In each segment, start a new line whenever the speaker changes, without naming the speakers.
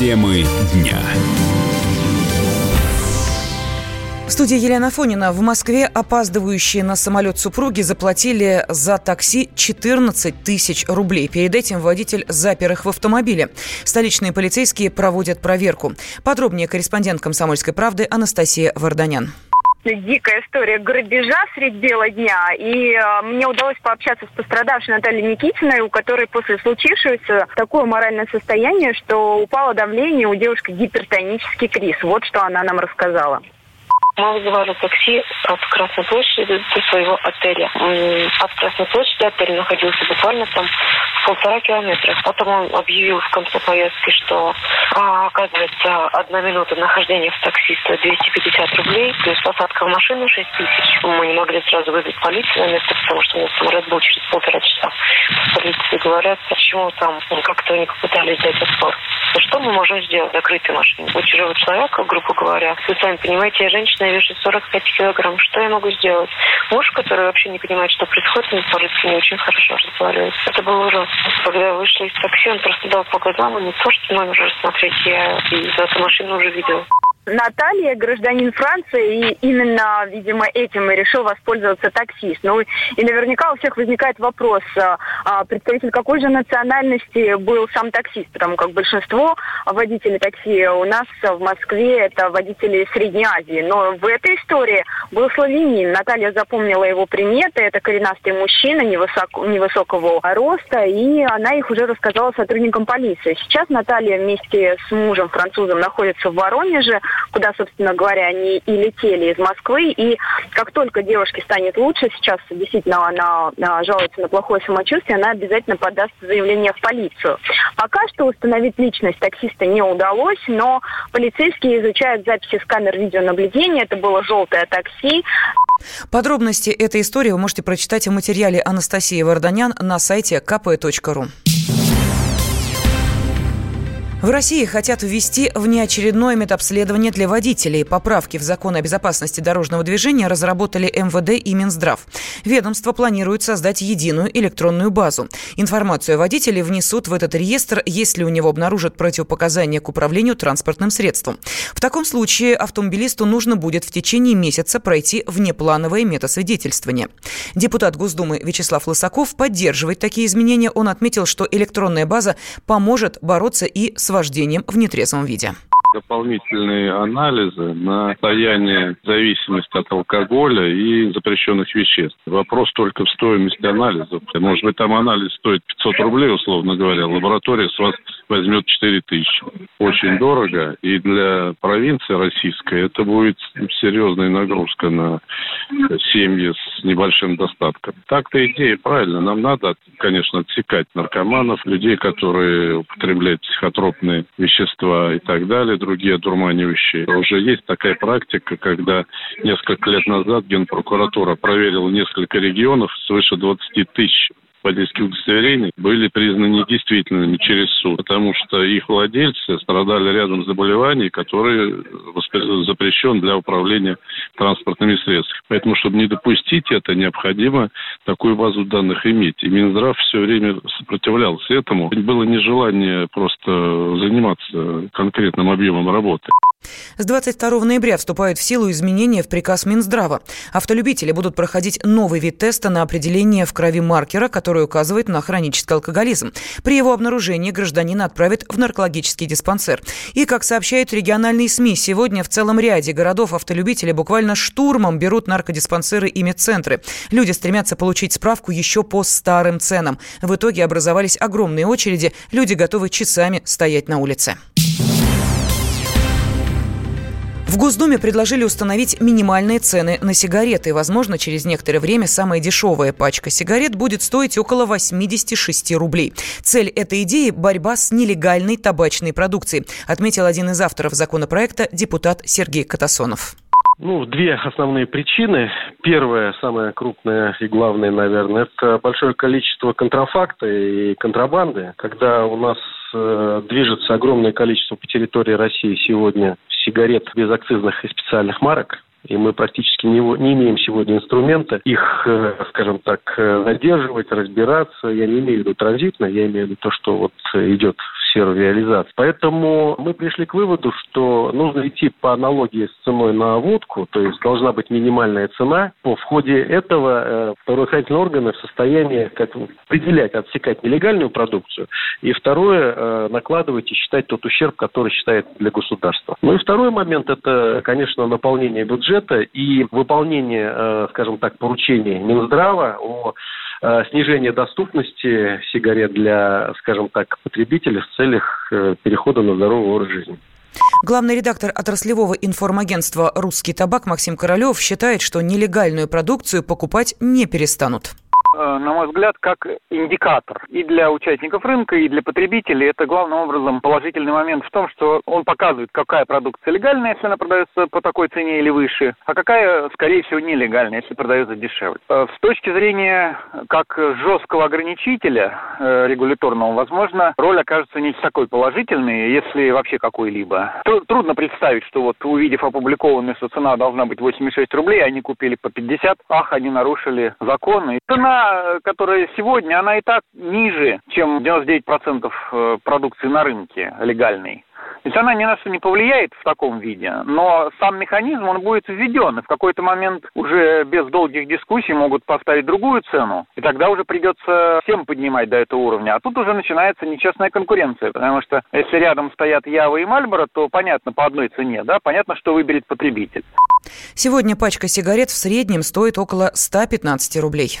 Темы дня.
В студии Елена Фонина. В Москве опаздывающие на самолет супруги заплатили за такси 14 тысяч рублей. Перед этим водитель запер их в автомобиле. Столичные полицейские проводят проверку. Подробнее корреспондент «Комсомольской правды» Анастасия Варданян
дикая история грабежа средь бела дня. И э, мне удалось пообщаться с пострадавшей Натальей Никитиной, у которой после случившегося такое моральное состояние, что упало давление, у девушки гипертонический криз. Вот что она нам рассказала.
Мы вызывали такси от Красной площади до своего отеля. От Красной площади отель находился буквально там полтора километра. Потом он объявил в конце поездки, что, а, оказывается, одна минута нахождения в такси стоит 250 рублей, есть посадка в машину 6 тысяч. Мы не могли сразу вызвать полицию на место, потому что у нас самолет был через полтора часа. Полиции говорят, почему там как-то не попытались взять отпор. Что мы можем сделать? Закрытую машину. У чужого человека, грубо говоря. Вы сами понимаете, я женщина, я вешу 45 килограмм. Что я могу сделать? Муж, который вообще не понимает, что происходит, не полиции не очень хорошо разговаривает. Это было ужасно. Когда вышли из такси, он просто дал по глазам, и не то, что номер рассмотреть, я и эту машину уже видела.
Наталья гражданин Франции, и именно, видимо, этим и решил воспользоваться таксист. Ну и наверняка у всех возникает вопрос, а, а, представитель какой же национальности был сам таксист, потому как большинство водителей такси у нас в Москве это водители Средней Азии. Но в этой истории был славянин. Наталья запомнила его приметы. Это коренастый мужчина невысок, невысокого роста, и она их уже рассказала сотрудникам полиции. Сейчас Наталья вместе с мужем французом находится в Воронеже куда, собственно говоря, они и летели из Москвы. И как только девушке станет лучше, сейчас действительно она жалуется на плохое самочувствие, она обязательно подаст заявление в полицию. Пока что установить личность таксиста не удалось, но полицейские изучают записи с камер видеонаблюдения. Это было желтое такси.
Подробности этой истории вы можете прочитать в материале Анастасии Варданян на сайте kp.ru. В России хотят ввести внеочередное медобследование для водителей. Поправки в закон о безопасности дорожного движения разработали МВД и Минздрав. Ведомство планирует создать единую электронную базу. Информацию о водителе внесут в этот реестр, если у него обнаружат противопоказания к управлению транспортным средством. В таком случае автомобилисту нужно будет в течение месяца пройти внеплановое метасвидетельствование. Депутат Госдумы Вячеслав Лысаков поддерживает такие изменения. Он отметил, что электронная база поможет бороться и с вождением в нетрезвом виде
дополнительные анализы на состояние зависимости от алкоголя и запрещенных веществ. Вопрос только в стоимости анализов. Может быть, там анализ стоит 500 рублей, условно говоря, лаборатория с вас возьмет 4 тысячи. Очень дорого, и для провинции российской это будет серьезная нагрузка на семьи с небольшим достатком. Так-то идея правильно. Нам надо, конечно, отсекать наркоманов, людей, которые употребляют психотропные вещества и так далее, другие одурманивающие. Уже есть такая практика, когда несколько лет назад Генпрокуратура проверила несколько регионов свыше 20 тысяч водительских удостоверений были признаны недействительными через суд, потому что их владельцы страдали рядом заболеваний, которые запрещен для управления транспортными средствами. Поэтому, чтобы не допустить это, необходимо такую базу данных иметь. И Минздрав все время сопротивлялся этому. Было нежелание просто заниматься конкретным объемом работы.
С 22 ноября вступают в силу изменения в приказ Минздрава. Автолюбители будут проходить новый вид теста на определение в крови маркера, который указывает на хронический алкоголизм. При его обнаружении гражданина отправят в наркологический диспансер. И, как сообщают региональные СМИ, сегодня в целом ряде городов автолюбители буквально штурмом берут наркодиспансеры и медцентры. Люди стремятся получить справку еще по старым ценам. В итоге образовались огромные очереди, люди готовы часами стоять на улице. В Госдуме предложили установить минимальные цены на сигареты. Возможно, через некоторое время самая дешевая пачка сигарет будет стоить около 86 рублей. Цель этой идеи – борьба с нелегальной табачной продукцией, отметил один из авторов законопроекта депутат Сергей Катасонов.
Ну, две основные причины. Первая, самая крупная и главная, наверное, это большое количество контрафакта и контрабанды. Когда у нас э, движется огромное количество по территории России сегодня сигарет без акцизных и специальных марок, и мы практически не, не имеем сегодня инструмента их, э, скажем так, э, задерживать, разбираться. Я не имею в виду транзитно, я имею в виду то, что вот идет сферу реализации. Поэтому мы пришли к выводу, что нужно идти по аналогии с ценой на водку, то есть должна быть минимальная цена. В ходе этого э, правоохранительные органы в состоянии как определять, отсекать нелегальную продукцию, и второе, э, накладывать и считать тот ущерб, который считает для государства. Ну и второй момент – это, конечно, наполнение бюджета и выполнение, э, скажем так, поручений Минздрава о снижение доступности сигарет для, скажем так, потребителей в целях э, перехода на здоровый образ жизни.
Главный редактор отраслевого информагентства «Русский табак» Максим Королев считает, что нелегальную продукцию покупать не перестанут.
На мой взгляд, как индикатор и для участников рынка, и для потребителей. Это главным образом положительный момент в том, что он показывает, какая продукция легальная, если она продается по такой цене или выше, а какая, скорее всего, нелегальная, если продается дешевле. Э, с точки зрения как жесткого ограничителя э, регуляторного, возможно, роль окажется не такой положительной, если вообще какой-либо. Трудно представить, что вот увидев опубликованную, что цена должна быть 86 рублей, они купили по 50, ах, они нарушили закон. И цена которая сегодня, она и так ниже, чем 99% э, продукции на рынке легальной. То есть она ни на что не повлияет в таком виде, но сам механизм, он будет введен, и в какой-то момент уже без долгих дискуссий могут поставить другую цену, и тогда уже придется всем поднимать до этого уровня. А тут уже начинается нечестная конкуренция, потому что если рядом стоят Ява и Мальборо, то понятно по одной цене, да, понятно, что выберет потребитель.
Сегодня пачка сигарет в среднем стоит около 115 рублей.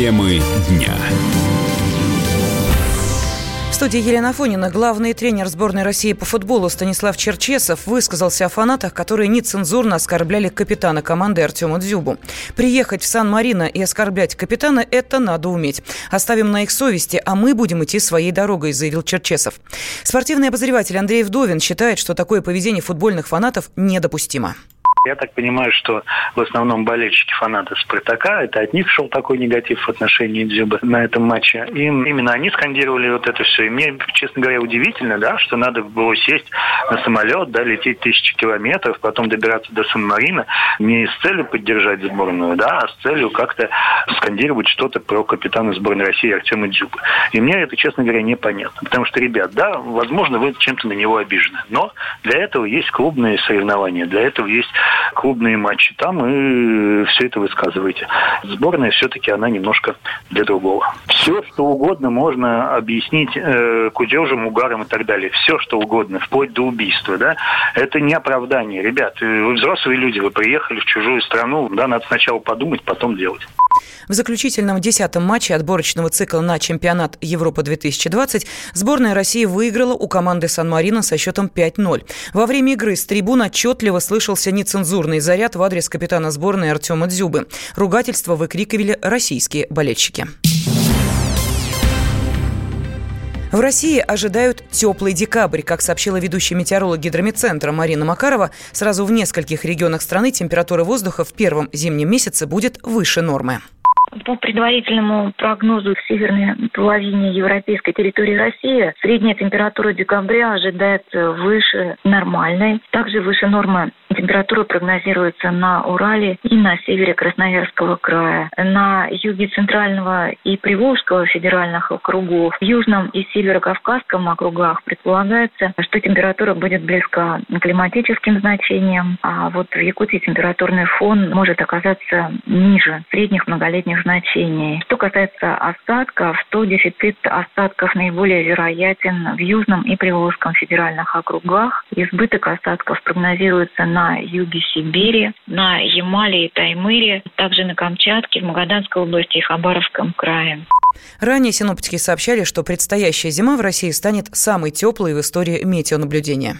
Темы дня
студии Елена Фонина главный тренер сборной России по футболу Станислав Черчесов высказался о фанатах, которые нецензурно оскорбляли капитана команды Артема Дзюбу. Приехать в Сан-Марино и оскорблять капитана – это надо уметь. Оставим на их совести, а мы будем идти своей дорогой, заявил Черчесов. Спортивный обозреватель Андрей Вдовин считает, что такое поведение футбольных фанатов недопустимо.
Я так понимаю, что в основном болельщики фанаты Спартака, это от них шел такой негатив в отношении Дзюбы на этом матче. И именно они скандировали вот это все. И мне, честно говоря, удивительно, да, что надо было сесть на самолет, да, лететь тысячи километров, потом добираться до Сан-Марина не с целью поддержать сборную, да, а с целью как-то скандировать что-то про капитана сборной России Артема Дзюбы. И мне это, честно говоря, непонятно. Потому что, ребят, да, возможно, вы чем-то на него обижены. Но для этого есть клубные соревнования, для этого есть клубные матчи там и все это высказываете. Сборная все-таки она немножко для другого. Все, что угодно можно объяснить э, кудежем, угаром и так далее. Все, что угодно, вплоть до убийства. Да? Это не оправдание. Ребят, э, вы взрослые люди, вы приехали в чужую страну, да, надо сначала подумать, потом делать.
В заключительном десятом матче отборочного цикла на чемпионат Европа-2020 сборная России выиграла у команды Сан-Марино со счетом 5-0. Во время игры с трибун отчетливо слышался нецензурный заряд в адрес капитана сборной Артема Дзюбы. Ругательства выкрикивали российские болельщики. В России ожидают теплый декабрь. Как сообщила ведущая метеоролог гидромедцентра Марина Макарова, сразу в нескольких регионах страны температура воздуха в первом зимнем месяце будет выше нормы.
По предварительному прогнозу в северной половине европейской территории России средняя температура декабря ожидается выше нормальной, также выше нормы Температура прогнозируется на Урале и на севере Красноярского края. На юге Центрального и Приволжского федеральных округов, в Южном и Северо-Кавказском округах предполагается, что температура будет близка к климатическим значениям, а вот в Якутии температурный фон может оказаться ниже средних многолетних значений. Что касается осадков, то дефицит осадков наиболее вероятен в Южном и Приволжском федеральных округах. Избыток осадков прогнозируется на на юге Сибири, на Ямале и Таймыре, также на Камчатке, в Магаданской области и Хабаровском крае.
Ранее синоптики сообщали, что предстоящая зима в России станет самой теплой в истории метеонаблюдения.